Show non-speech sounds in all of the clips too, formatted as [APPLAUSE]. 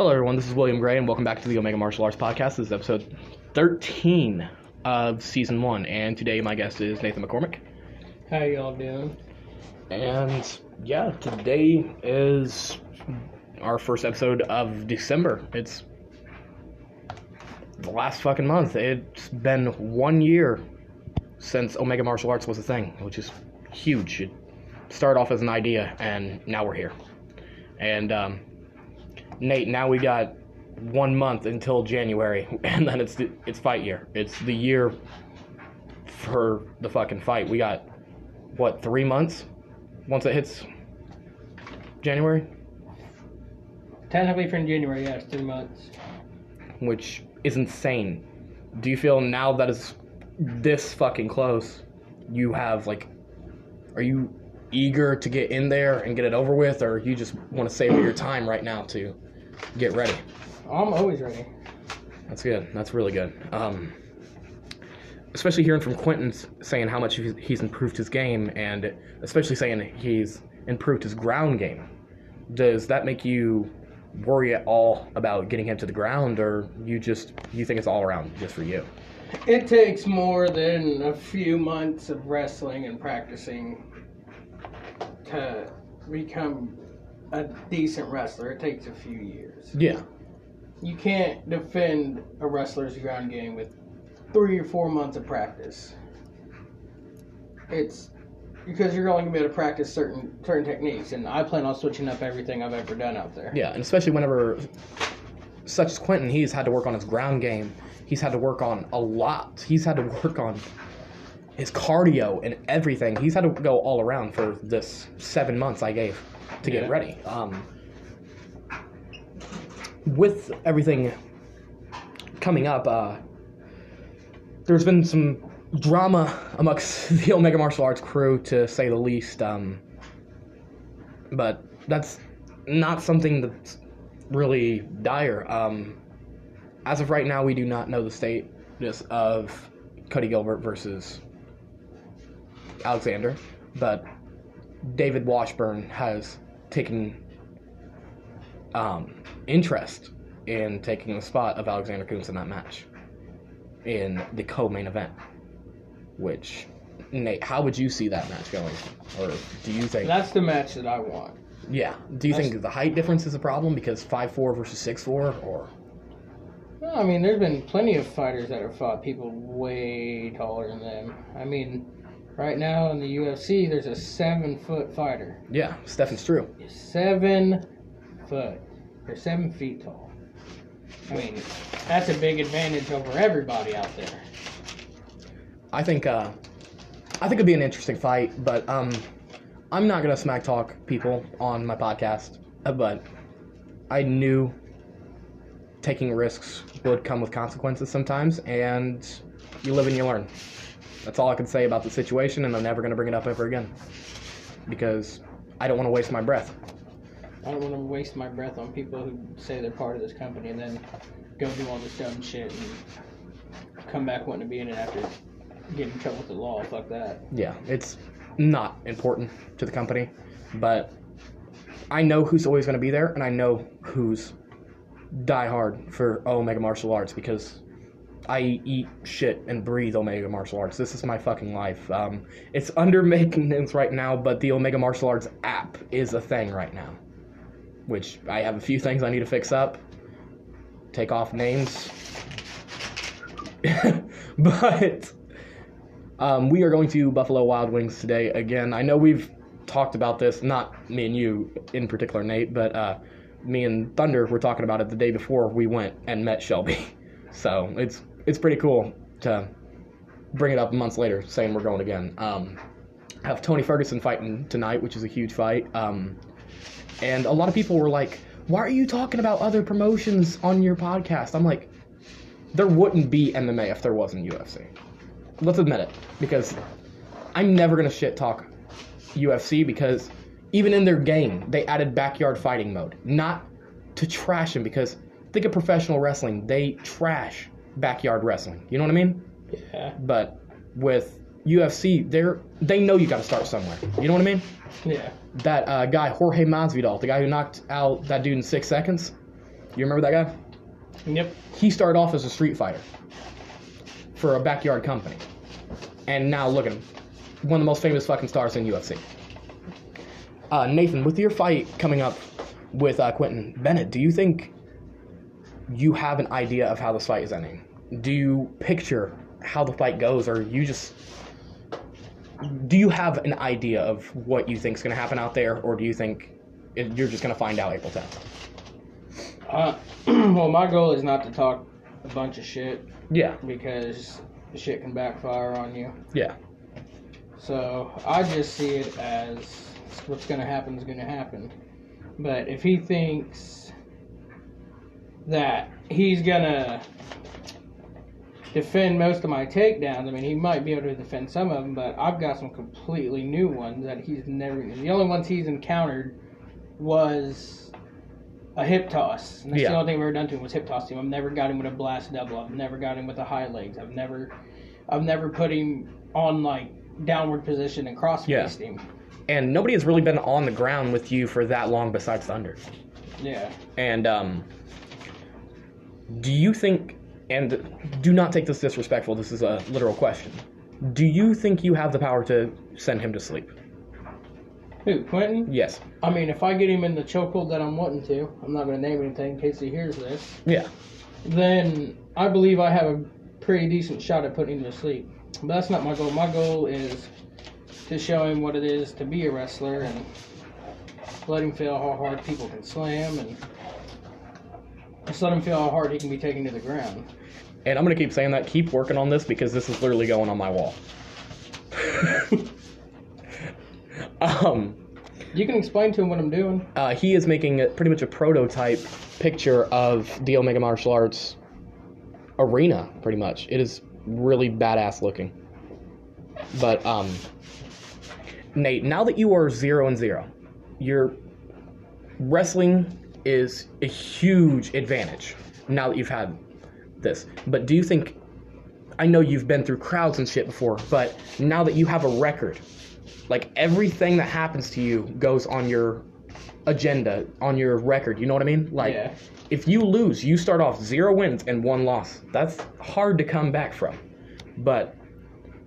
Hello, everyone. This is William Gray, and welcome back to the Omega Martial Arts Podcast. This is episode 13 of season one, and today my guest is Nathan McCormick. How y'all doing? And yeah, today is our first episode of December. It's the last fucking month. It's been one year since Omega Martial Arts was a thing, which is huge. It started off as an idea, and now we're here. And um, Nate, now we got one month until January, [LAUGHS] and then it's the, it's fight year. It's the year for the fucking fight. We got what three months once it hits January, Technically from January, yes, three months. which is insane. Do you feel now that it's this fucking close, you have like, are you eager to get in there and get it over with, or you just want to savor your time right now to get ready? I'm always ready. That's good. That's really good. Um, especially hearing from Quentin saying how much he's- he's improved his game, and especially saying he's improved his ground game. Does that make you worry at all about getting him to the ground, or you just you think it's all around just for you? It takes more than a few months of wrestling and practicing to become a decent wrestler. It takes a few years. Yeah, You can't defend a wrestler's ground game with three or four months of practice. It's because you're only gonna be able to practice certain certain techniques, and I plan on switching up everything I've ever done out there. yeah, and especially whenever, such as Quentin, he's had to work on his ground game. He's had to work on a lot. He's had to work on his cardio and everything. He's had to go all around for this seven months I gave to get Yeah. ready. Um, with everything coming up, uh, there's been some drama amongst [LAUGHS] the Omega Martial Arts crew, to say the least. Um, but that's not something that's really dire. Um, as of right now, we do not know the status of Cody Gilbert versus Alexander, but David Washburn has taken um, interest in taking the spot of Alexander Coons in that match in the co-main event. Which, Nate, how would you see that match going? Or do you think? That's the match that I want. Yeah. Do you That's- think the height difference is a problem because five four versus six four, or Well, I mean, there's been plenty of fighters that have fought people way taller than them. I mean, right now in the UFC, there's a seven foot fighter. yeah, Stefan Struve. Seven foot. They're seven feet tall. I mean, that's a big advantage over everybody out there. I think uh, I think it'd be an interesting fight, but um, I'm not gonna smack talk people on my podcast, uh, but I knew taking risks would come with consequences sometimes, and you live and you learn. That's all I can say about the situation, and I'm never gonna bring it up ever again because I don't want to waste my breath. I don't want to waste my breath on people who say they're part of this company and then go do all this dumb shit and come back wanting to be in it after getting in trouble with the law. Fuck that. yeah, it's not important to the company, but I know who's always going to be there, and I know who's die hard for oh, Omega Martial Arts because I eat shit and breathe Omega Martial Arts. This is my fucking life. Um, it's under [LAUGHS] maintenance right now, but the Omega Martial Arts app is a thing right now, which I have a few things I need to fix up. Take off names. [LAUGHS] but um, we are going to Buffalo Wild Wings today again. I know we've talked about this, not me and you in particular, Nate, but uh, me and Thunder were talking about it the day before we went and met Shelby. [LAUGHS] So it's it's pretty cool to bring it up months later, saying we're going again. Um, have Tony Ferguson fighting tonight, which is a huge fight. Um, and a lot of people were like, "Why are you talking about other promotions on your podcast?" I'm like, there wouldn't be MMA if there wasn't UFC. Let's admit it, because I'm never gonna shit talk UFC because even in their game they added backyard fighting mode, not to trash them because think of professional wrestling, they trash backyard wrestling. You know what I mean? Yeah. But with UFC, they're they know you got to start somewhere. You know what I mean? Yeah. That uh, guy Jorge Masvidal, the guy who knocked out that dude in six seconds, You remember that guy? Yep. He started off as a street fighter for a backyard company. And now look at him. One of the most famous fucking stars in UFC. Uh, Nathan, with your fight coming up with uh, Quentin Bennett, do you think you have an idea of how this fight is ending? Do you picture how the fight goes, or you just do you have an idea of what you think is going to happen out there, or do you think it, you're just going to find out April 10th? Uh, [CLEARS THROAT] well, my goal is not to talk a bunch of shit Yeah, because shit can backfire on you. yeah, So I just see it as what's going to happen is going to happen. But if he thinks that he's to defend most of my takedowns, I mean, he might be able to defend some of them, but I've got some completely new ones that he's never. The only ones he's encountered was a hip toss. And that's Yeah. the only thing I've ever done to him was hip toss to him. I've never got him with a blast double. I've never got him with the high legs. I've never, I've never put him on like downward position and cross Yeah. him. and nobody has really been on the ground with you for that long besides Thunder. Yeah. And um, do you think, and do not take this disrespectful, this is a literal question. Do you think you have the power to send him to sleep? Who, Quentin? Yes. I mean, if I get him in the chokehold that I'm wanting to, I'm not going to name anything in case he hears this, Yeah. then I believe I have a pretty decent shot at putting him to sleep. But that's not my goal. My goal is to show him what it is to be a wrestler and let him feel how hard people can slam and just let him feel how hard he can be taken to the ground. And I'm going to keep saying that. Keep working on this because this is literally going on my wall. [LAUGHS] um, You can explain to him what I'm doing. uh, he is making a, pretty much a prototype picture of the Omega Martial Arts arena, pretty much. It is really badass looking. But, um, Nate, now that you are zero and zero, you're wrestling is a huge advantage now that you've had this. But do you think, I know you've been through crowds and shit before, but now that you have a record, like everything that happens to you goes on your agenda, on your record. You know what I mean? Like, Yeah. if you lose, you start off zero wins and one loss. That's hard to come back from. But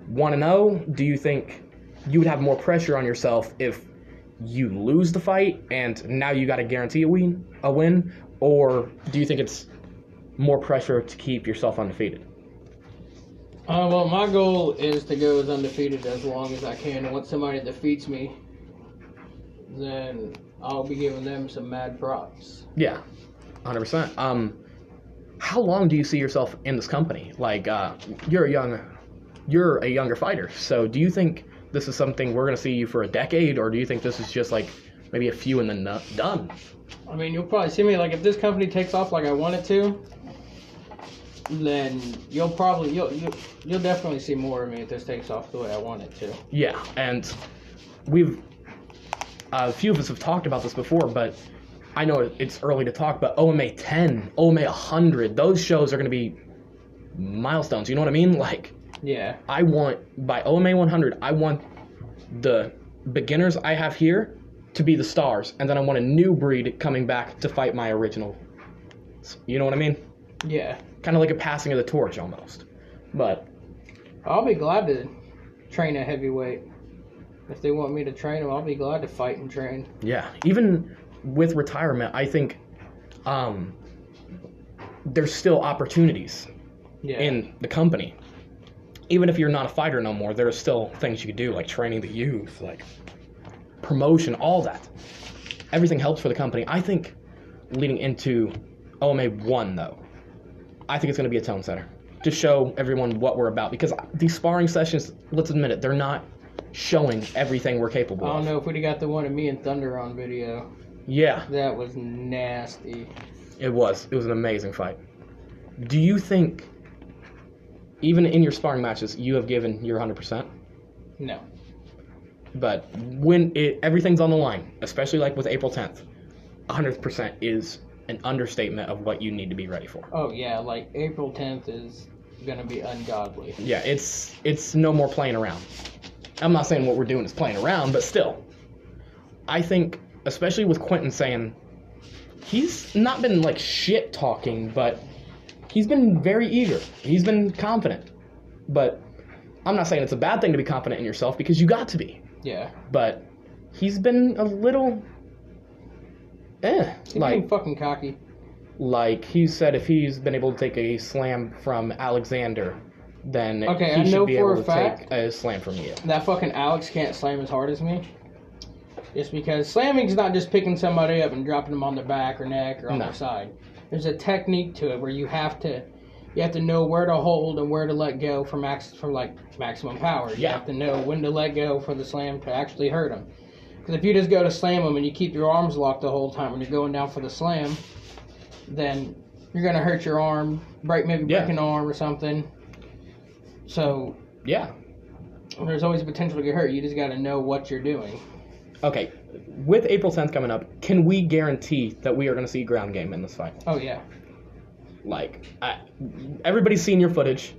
want to know? Do you think you would have more pressure on yourself if you lose the fight and now you got to guarantee a win, a win, or do you think it's more pressure to keep yourself undefeated? Uh, well, my goal is to go as undefeated as long as I can. And once somebody defeats me, then I'll be giving them some mad props. Yeah, hundred percent. Um, how long do you see yourself in this company? Like, uh, you're a young, you're a younger fighter. So, do you think this is something we're gonna see you for a decade, or do you think this is just like maybe a few and then done? I mean, you'll probably see me like if this company takes off like I want it to, then you'll probably you'll you'll, you'll definitely see more of me if this takes off the way I want it to. Yeah, and we've a few of us have talked about this before, but I know it's early to talk. But OMA 10, OMA 100, those shows are gonna be milestones. You know what I mean? Like. Yeah, I want by OMA 100, I want the beginners I have here to be the stars, and then I want a new breed coming back to fight my original. You know what I mean? yeah. Kind of like a passing of the torch almost. But I'll be glad to train a heavyweight. If they want me to train them, I'll be glad to fight and train. yeah, even with retirement, I think um, there's still opportunities Yeah. in the company. Even if you're not a fighter no more, there are still things you could do, like training the youth, like promotion, all that. Everything helps for the company. I think leading into OMA 1, though, I think it's going to be a tone setter to show everyone what we're about. Because these sparring sessions, let's admit it, they're not showing everything we're capable I don't know if we'd have got the one of me and Thunder on video. Yeah, That was nasty. it was. It was an amazing fight. Do you think, even in your sparring matches, you have given your 100%? No. But when it, everything's on the line, especially like with April 10th, 100% is an understatement of what you need to be ready for. Oh yeah, like April 10th is gonna be ungodly. Yeah, it's it's no more playing around. I'm not saying what we're doing is playing around, but still, I think, especially with Quentin saying he's not been like shit talking, but he's been very eager. He's been confident. But I'm not saying it's a bad thing to be confident in yourself because you got to be. Yeah. But he's been a little eh. He's Like fucking cocky. like he said if he's been able to take a slam from Alexander, then Okay, he I should know be for able to fact- take a slam from you. That fucking Alex can't slam as hard as me. Just because slamming's not just picking somebody up and dropping them on their back or neck or on No. their side. There's a technique to it where you have to you have to know where to hold and where to let go for max for like maximum power. You Yeah. have to know when to let go for the slam to actually hurt them. Because if you just go to slam them and you keep your arms locked the whole time when you're going down for the slam, then you're gonna hurt your arm, break maybe Yeah. break an arm or something. So Yeah. there's always a potential to get hurt. You just got to know what you're doing. Okay. With April 10th coming up, can we guarantee that we are going to see ground game in this fight? Oh yeah, Like, I, everybody's seen your footage.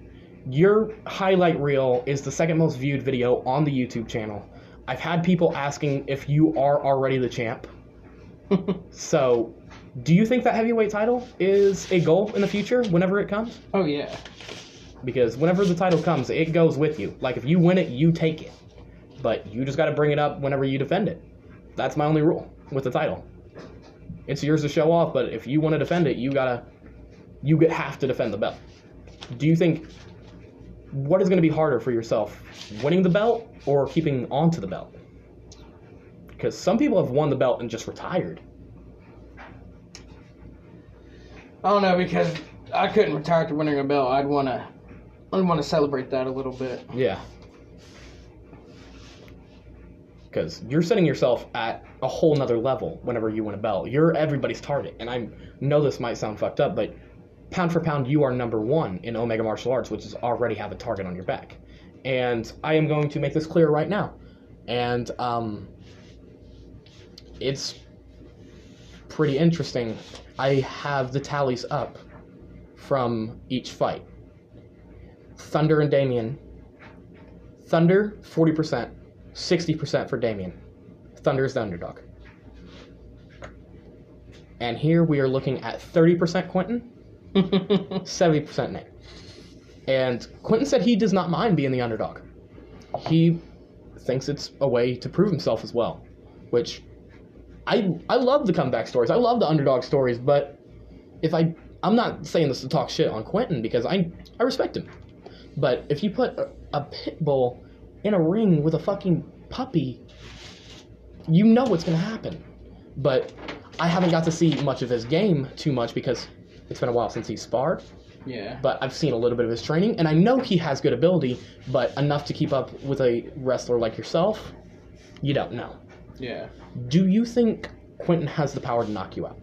Your highlight reel is the second most viewed video on the YouTube channel. I've had people asking if you are already the champ. [LAUGHS] So, do you think that heavyweight title is a goal in the future whenever it comes? oh yeah, Because whenever the title comes, it goes with you. Like, if you win it, you take it. But you just got to bring it up whenever you defend it. That's my only rule with the title. It's yours to show off, but if you want to defend it, you gotta, you get- have to defend the belt. Do you think what is going to be harder for yourself, winning the belt or keeping onto the belt? Because some people have won the belt and just retired. I don't know because I couldn't retire to winning a belt. I'd want to, I'd want to celebrate that a little bit. Yeah. Because you're setting yourself at a whole nother level whenever you win a belt. You're everybody's target. And I know this might sound fucked up, but pound for pound, you are number one in Omega Martial Arts, which is already have a target on your back. And I am going to make this clear right now. And um, it's pretty interesting. I have the tallies up from each fight. Thunder and Damien. Thunder, 40%, 60% for Damien. Thunder is the underdog. And here we are looking at 30% Quentin, [LAUGHS] 70% Nate. And Quentin said he does not mind being the underdog. He thinks it's a way to prove himself as well, which I I love the comeback stories. I love the underdog stories, but if I I'm not saying this to talk shit on Quentin because I I respect him. But if you put a, a pit bull in a ring with a fucking puppy, you know what's gonna happen. But I haven't got to see much of his game too much because it's been a while since he sparred. yeah. But I've seen a little bit of his training, and I know he has good ability, but enough to keep up with a wrestler like yourself, you don't know. Yeah. Do you think Quentin has the power to knock you out?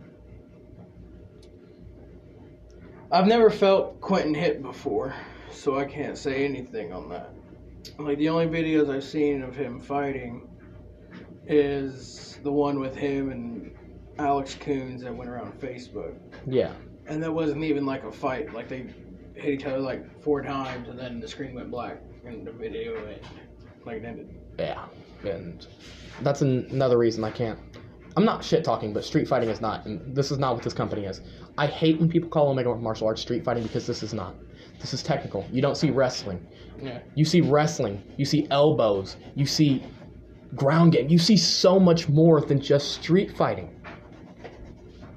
I've never felt Quentin hit before, so I can't say anything on that. Like the only videos I've seen of him fighting is the one with him and Alex Coons that went around Facebook. Yeah. And that wasn't even like a fight. Like they hit each other like four times and then the screen went black and the video went like it ended. Yeah, and that's an- another reason I can't. I'm not shit talking, but street fighting is not, and this is not what this company is. I hate when people call Omega martial arts street fighting because this is not. This is technical. You don't see wrestling. Yeah. You see wrestling. You see elbows. You see ground game. You see so much more than just street fighting.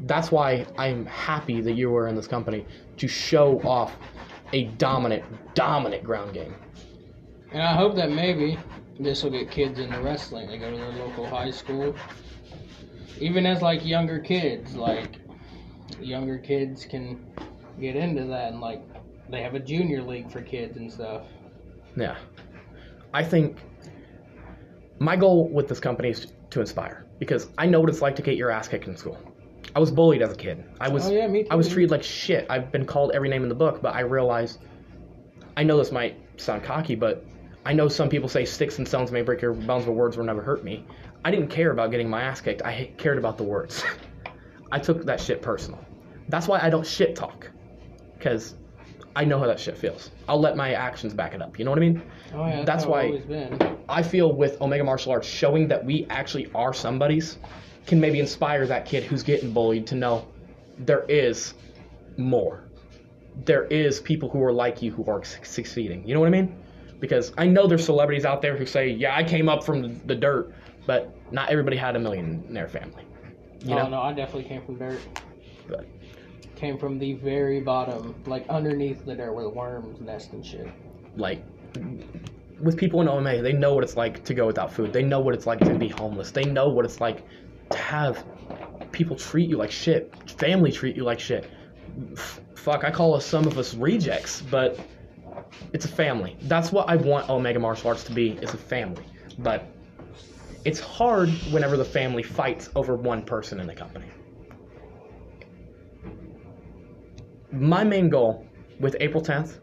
That's why I'm happy that you were in this company to show off a dominant, dominant ground game. And I hope that maybe this will get kids into wrestling. They go to their local high school. Even as like younger kids, like younger kids can get into that and like they have a junior league for kids and stuff. Yeah. I think my goal with this company is to inspire because I know what it's like to get your ass kicked in school. I was bullied as a kid. I was Oh, yeah, me I was treated like shit. I've been called every name in the book, but I realize I know this might sound cocky, but I know some people say sticks and stones may break your bones, but words will never hurt me. I didn't care about getting my ass kicked. I cared about the words. [LAUGHS] I took that shit personal. That's why I don't shit talk. Because I know how that shit feels. I'll let my actions back it up. You know what I mean? Oh yeah, that's, That's why-. I feel with Omega Martial Arts showing that we actually are somebody's can maybe inspire that kid who's getting bullied to know there is more. There is people who are like you who are succeeding. You know what I mean? Because I know there's celebrities out there who say, "Yeah, I came up from the, the dirt," but not everybody had a millionaire family. You oh know, no, I definitely came from dirt. but Came from the very bottom, like underneath the dirt where the worms nest and shit. like with people in OMA, they know what it's like to go without food. They know what it's like to be homeless. They know what it's like to have people treat you like shit, family treat you like shit. F- fuck, I call us some of us rejects, but it's a family. That's what I want Omega Martial Arts to be. Is a family, but it's hard whenever the family fights over one person in the company. My main goal with April 10th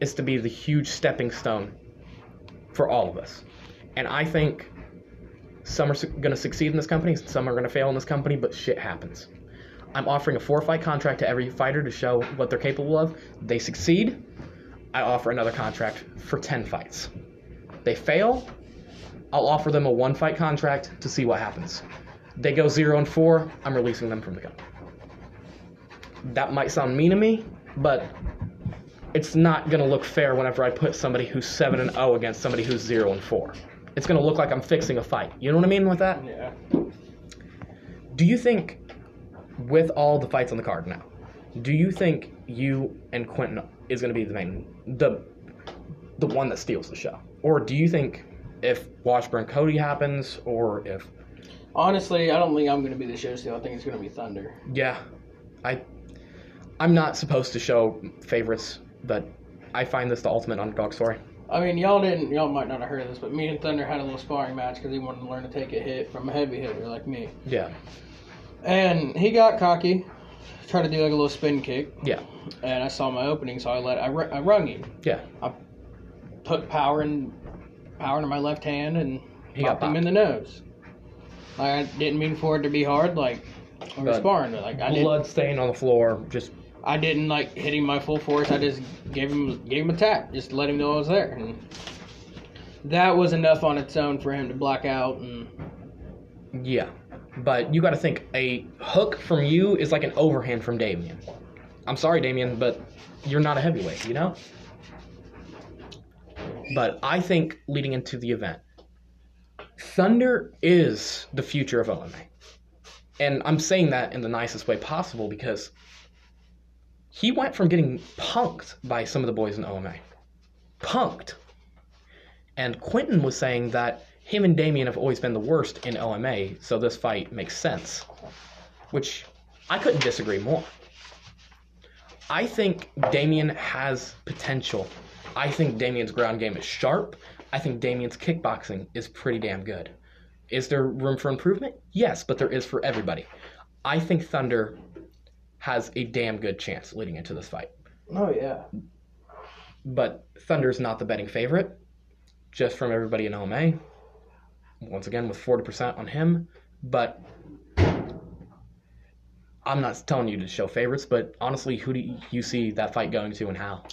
is to be the huge stepping stone for all of us. And I think some are going to succeed in this company, some are going to fail in this company, but shit happens. I'm offering a four fight contract to every fighter to show what they're capable of. They succeed, I offer another contract for 10 fights. They fail, I'll offer them a one fight contract to see what happens. They go 0 and 4, I'm releasing them from the company. That might sound mean to me, but it's not going to look fair whenever I put somebody who's 7 and 0 against somebody who's 0 and 4. It's going to look like I'm fixing a fight. You know what I mean with that? Yeah. Do you think, with all the fights on the card now, do you think you and Quentin is going to be the main, the, the one that steals the show, or do you think if Washburn Cody happens, or if Honestly, I don't think I'm going to be the show steal. I think it's going to be Thunder. yeah, I, I'm not supposed to show favorites, but I find this the ultimate underdog story. I mean, y'all didn't, y'all might not have heard of this, but me and Thunder had a little sparring match because he wanted to learn to take a hit from a heavy hitter like me. Yeah, And he got cocky, tried to do like a little spin kick, yeah, and I saw my opening, so I let I, I rung him. yeah. I put power in power into my left hand and He got popped him in the nose. Like, I didn't mean for it to be hard, like we were But sparring. Like I Blood stain on the floor. Just I didn't like hit him my full force. I just gave him gave him a tap, just let him know I was there, and that was enough on its own for him to black out. And yeah, but you got to think a hook from you is like an overhand from Damien. I'm sorry, Damien, but you're not a heavyweight. You know. But I think leading into the event, Thunder is the future of OMA. And I'm saying that in the nicest way possible because he went from getting punked by some of the boys in OMA. Punked. And Quentin was saying that him and Damien have always been the worst in OMA, so this fight makes sense. Which I couldn't disagree more. I think Damien has potential. I think Damien's ground game is sharp. I think Damien's kickboxing is pretty damn good. Is there room for improvement? Yes, but there is for everybody. I think Thunder has a damn good chance leading into this fight. oh yeah, But Thunder's not the betting favorite, just from everybody in OMA. Once again, with 40% on him. But I'm not telling you to show favorites, but honestly, who do you see that fight going to and how?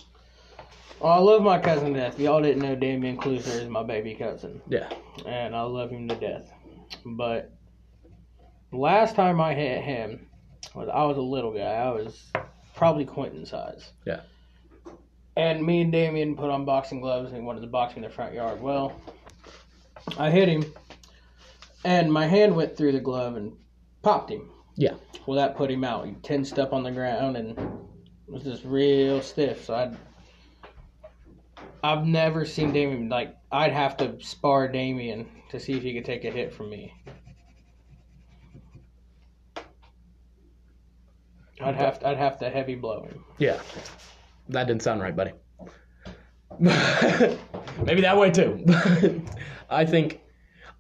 well, I love my cousin to death. Y'all didn't know, Damien Kluser is my baby cousin. Yeah. and I love him to death. But last time I hit him, I was a little guy. I was probably Quentin size. Yeah. And me and Damien put on boxing gloves and wanted to box me in the front yard. Well, I hit him, and my hand went through the glove and popped him. Yeah. Well, that put him out. He tensed up on the ground and was just real stiff. So I, I've never seen Damien like. I'd have to spar Damien to see if he could take a hit from me. I'd have to, I'd have to heavy blow him. Yeah. That didn't sound right, buddy. [LAUGHS] Maybe that way too. [LAUGHS] I think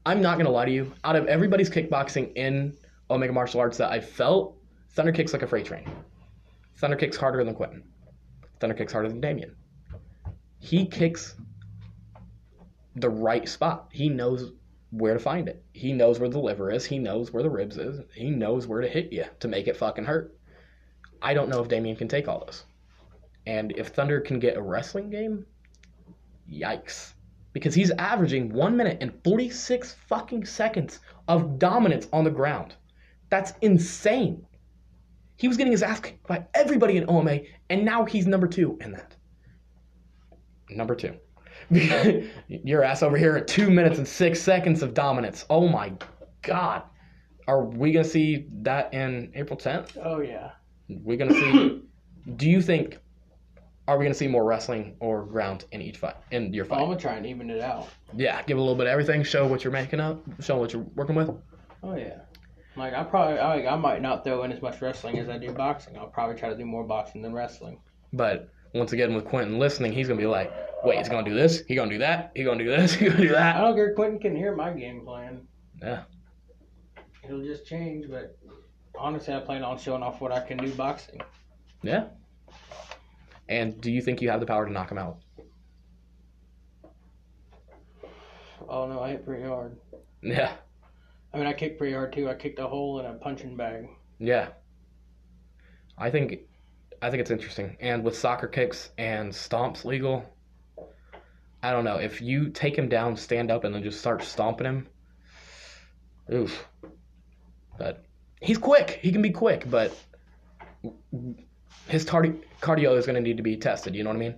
I'm not gonna lie to you. Out of everybody's kickboxing in Omega Martial Arts that I felt, Thunder kicks like a freight train. Thunder kicks harder than Quentin. Thunder kicks harder than Damien. He kicks the right spot. He knows where to find it. He knows where the liver is. He knows where the ribs is. He knows where to hit you to make it fucking hurt. I don't know if Damien can take all those. And if Thunder can get a wrestling game, yikes. because he's averaging one minute and 46 fucking seconds of dominance on the ground. That's insane. He was getting his ass kicked by everybody in OMA, and now he's number two in that. Number two. [LAUGHS] Your ass over here at two minutes and six seconds of dominance. Oh my god. Are we gonna see that in April 10th? Oh yeah. We're gonna see. do you think? Are we gonna see more wrestling or ground in each fight? In your fight? I'm gonna try and even it out. Yeah, give a little bit of everything. Show what you're making up. Show what you're working with. Oh yeah. Like I probably I, I might not throw in as much wrestling as I do boxing. I'll probably try to do more boxing than wrestling. But once again, with Quentin listening, he's gonna be like, "Wait, he's gonna do this. He gonna do that. He gonna do this. [LAUGHS] He gonna do that." I that." don't care. Quentin can hear my game plan. Yeah. It'll just change, but honestly, I plan on showing off what I can do boxing. Yeah. And do you think you have the power to knock him out? Oh no, I hit pretty hard. Yeah. I mean, I kicked pretty hard too. I kicked a hole in a punching bag. Yeah. I think I think it's interesting. And with soccer kicks and stomps legal, I don't know. If you take him down, stand up, and then just start stomping him, oof. But he's quick. He can be quick, but his tardi- cardio is going to need to be tested. You know what I mean?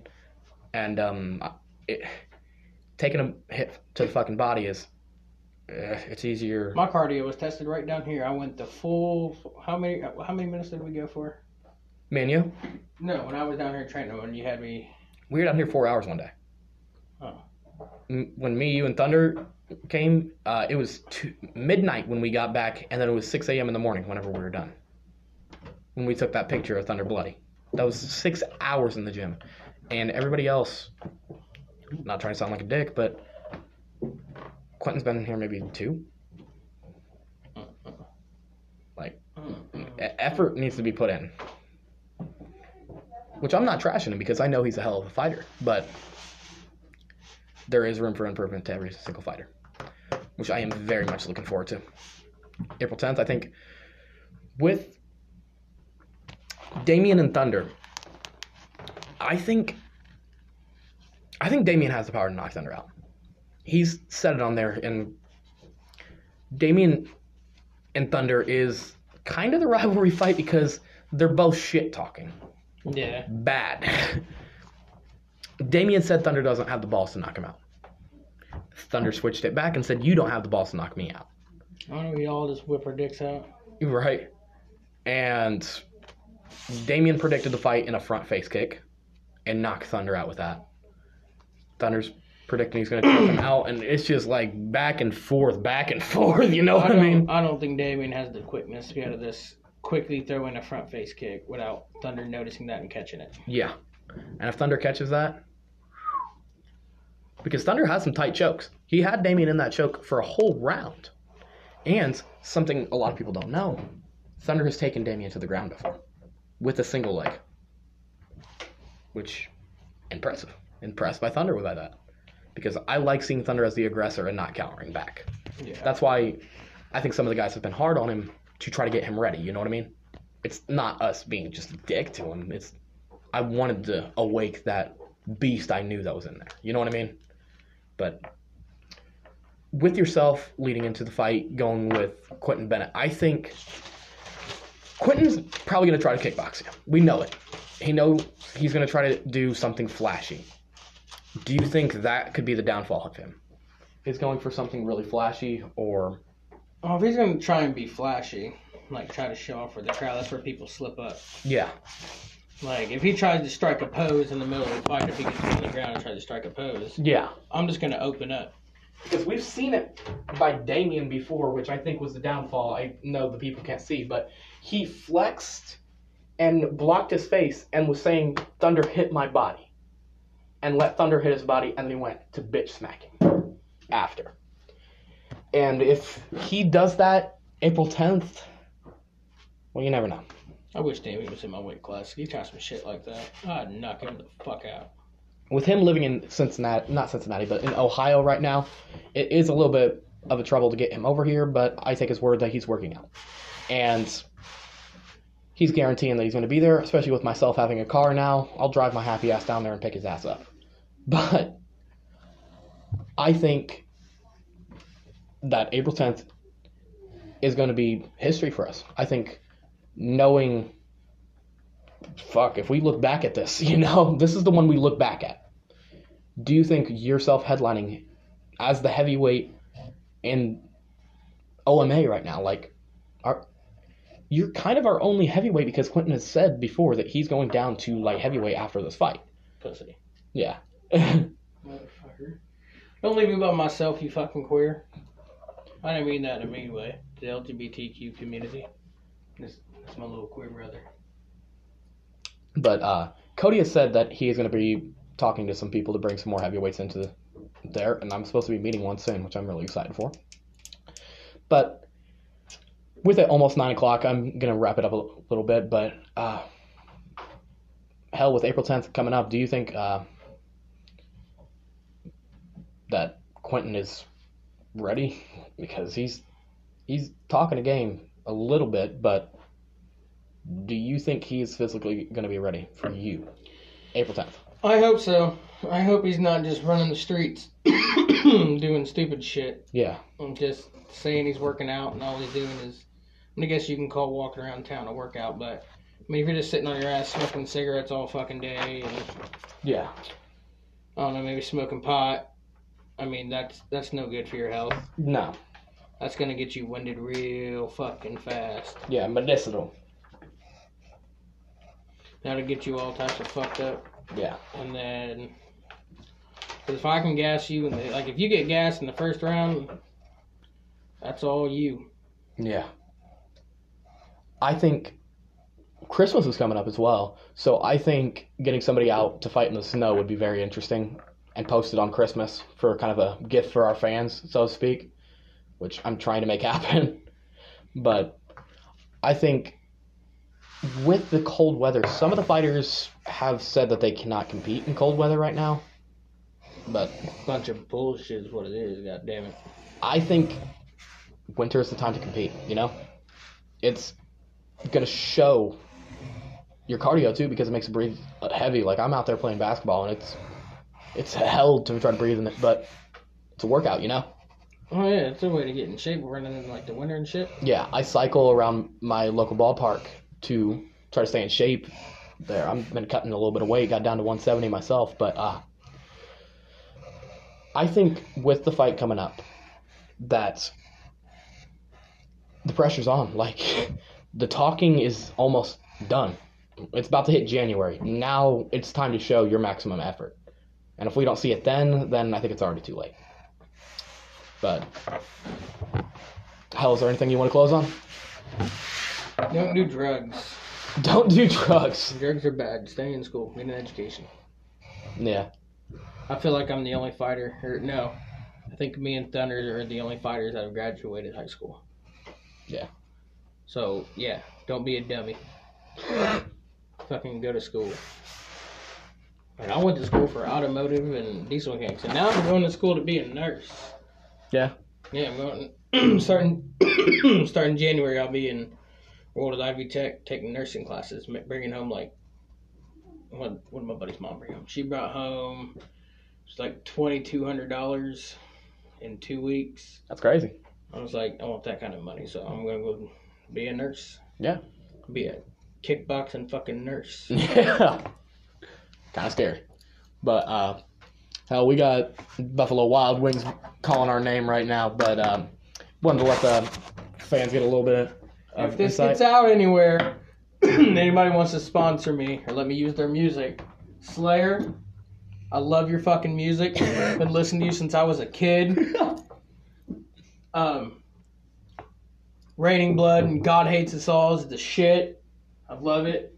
And um, it, taking a hit to the fucking body is uh, it's easier. My cardio was tested right down here. I went the full. How many? How many minutes did we go for? Man, you No, when I was down here training, when you had me. we were down here four hours one day. Oh. M- when me, you, and Thunder came, uh, it was two, midnight when we got back, and then it was 6 a.m. in the morning whenever we were done. When we took that picture of Thunder Bloody. That was six hours in the gym. And everybody else, not trying to sound like a dick, but Quentin's been in here maybe two. Like, effort needs to be put in. Which I'm not trashing him because I know he's a hell of a fighter, but there is room for improvement to every single fighter, which I am very much looking forward to. April 10th, I think, with Damien and Thunder, I think I think Damien has the power to knock Thunder out. He's set it on there, and Damien and Thunder is kind of the [LAUGHS] rivalry fight because they're both shit talking Yeah. bad. [LAUGHS] Damien said Thunder doesn't have the balls to knock him out. Thunder switched it back and said, You don't have the balls to knock me out. Why don't. We all just whip our dicks out. Right. And Damien predicted the fight in a front face kick and knocked Thunder out with that. Thunder's predicting he's going to choke him [CLEARS THROAT] out, and it's just like back and forth, back and [LAUGHS] forth. You know I what I mean? I don't think Damien has the quickness to be able to just quickly throw in a front face kick without Thunder noticing that and catching it. Yeah. And if Thunder catches that, because Thunder has some tight chokes. He had Damien in that choke for a whole round. And something a lot of people don't know Thunder has taken Damien to the ground before with a single leg. Which, impressive. Impressed by Thunder with that. Because I like seeing Thunder as the aggressor and not countering back. Yeah. That's why I think some of the guys have been hard on him to try to get him ready. You know what I mean? It's not us being just a dick to him. It's I wanted to awake that beast I knew that was in there. You know what I mean? But with yourself leading into the fight, going with Quentin Bennett, I think Quentin's probably going to try to kickbox you. We know it. He know he's going to try to do something flashy. Do you think that could be the downfall of him? Is going for something really flashy, or Oh, if he's gonna try and be flashy, like try to show off for the crowd, that's where people slip up. yeah, Like if he tries to strike a pose in the middle of the fight, if he gets on the ground and tries to strike a pose, yeah, I'm just gonna open up. because we've seen it by Damien before, which I think was the downfall. I know the people can't see, but he flexed and blocked his face and was saying, "Thunder hit my body," and let Thunder hit his body, and then he went to bitch smacking after. And if he does that April 10th, well, you never know. I wish Damien was in my weight class. He tries some shit like that, I'd knock him the fuck out. with him living in Cincinnati, not Cincinnati, but in Ohio right now, it is a little bit of a trouble to get him over here, but I take his word that he's working out. And he's guaranteeing that he's going to be there, especially with myself having a car now. I'll drive my happy ass down there and pick his ass up. But I think that April 10th is going to be history for us. I think knowing, fuck, if we look back at this, [LAUGHS] you know, this is the one we look back at. Do you think yourself headlining as the heavyweight in OMA right now, like, are you're kind of our only heavyweight because Quentin has said before that he's going down to light heavyweight after this fight. Pussy. Yeah. Motherfucker. Don't leave me by myself, you fucking queer. I didn't mean that in a mean way. The LGBTQ community. This, that's my little queer brother. But uh, Cody has said that he is going to be talking to some people to bring some more heavyweights into there, and I'm supposed to be meeting one soon, which I'm really excited for. But with it almost nine o'clock, I'm gonna wrap it up a l- little bit. But uh, hell, with April 10th coming up, do you think uh, that Quentin is ready? Because he's he's talking a game a little bit, but do you think he's physically going to be ready for you, April 10th? I hope so. I hope he's not just running the streets [COUGHS] doing stupid shit Yeah, and just saying he's working out and all he's doing is. I, mean, I guess you can call walking around town a workout, but I mean, if you're just sitting on your ass smoking cigarettes all fucking day and yeah, I don't know, maybe smoking pot, I mean, that's that's no good for your health. no, That's gonna get you winded real fucking fast. yeah, medicinal. That'll get you all types of fucked up. Yeah, And then, cause if I can gas you, and like if you get gas in the first round, that's all you. yeah. I think Christmas is coming up as well, so I think getting somebody out to fight in the snow would be very interesting and post it on Christmas for kind of a gift for our fans, so to speak, which I'm trying to make [LAUGHS] happen. But I think with the cold weather, some of the fighters have said that they cannot compete in cold weather right now. But Bunch of bullshit is what it is. God damn it. I think winter is the time to compete, you know? It's to show your cardio too because it makes it breathe heavy. Like I'm out there playing basketball and it's it's hell to try to breathe in it, but it's a workout, you know? Oh yeah, it's a way to get in shape running in like the winter and shit. Yeah, I cycle around my local ballpark to try to stay in shape there. I've been cutting a little bit of weight, got down to 170 myself, but uh I think with the fight coming up that the pressure's on. Like [LAUGHS] the talking is almost done. It's about to hit January. Now it's time to show your maximum effort. And if we don't see it then, then I think it's already too late. But hell, is there anything you want to close on? Don't do drugs. [LAUGHS] Don't do drugs. Drugs are bad. Stay in school. Get an education. Yeah. I feel like I'm the only fighter. Or no, I think me and Thunder are the only fighters that have graduated high school. Yeah. So yeah, don't be a dummy. [LAUGHS] Fucking go to school. And I went to school for automotive and diesel mechanics, and now I'm going to school to be a nurse. Yeah. Yeah, I'm going [CLEARS THROAT] starting [CLEARS THROAT] starting January. I'll be in World of Ivy Tech taking nursing classes, bringing home like what what did my buddy's mom bring home? She brought home it's like twenty two hundred dollars in two weeks. That's crazy. I was like, I want that kind of money, so I'm gonna go be a nurse. Yeah. Be a kickboxing fucking nurse. [LAUGHS] Yeah. kind of scary. But uh hell, we got Buffalo Wild Wings calling our name right now, but um wanted to let the fans get a little bit of if this insight. gets out anywhere, [CLEARS THROAT] anybody wants to sponsor me or let me use their music, Slayer, I love your fucking music. Been listening to you since I was a kid. [LAUGHS] Um, Raining Blood and God Hates Us All is the shit. I love it.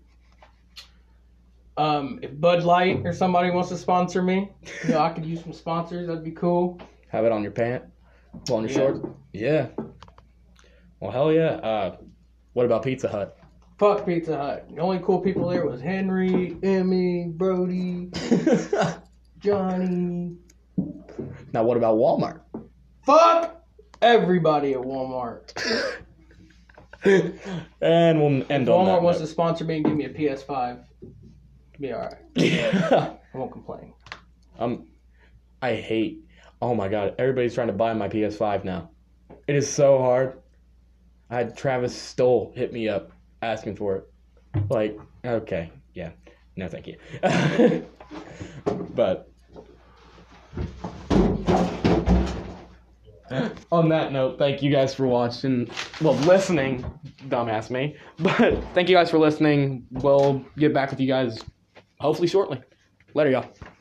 Um, if Bud Light or somebody wants to sponsor me, you know, I could use some sponsors. That'd be cool. Have it on your pant? On your Yeah. shorts? Yeah. Well, hell yeah. Uh, what about Pizza Hut? Fuck Pizza Hut. The only cool people there was Henry, Emmy, Brody, [LAUGHS] Johnny. now, what about Walmart? Fuck everybody at Walmart. [LAUGHS] and we'll end on Walmart that. wants to sponsor me and give me a PS5. Be alright. to. [LAUGHS] I won't complain. um, I hate Oh my god, everybody's trying to buy my PS5 now. It is so hard. I had Travis Stoll hit me up asking for it. Like, okay, yeah. No, thank you. [LAUGHS] but on that note, thank you guys for watching. Well, listening, dumbass me. [LAUGHS] But thank you guys for listening. We'll get back with you guys hopefully shortly. Later, y'all.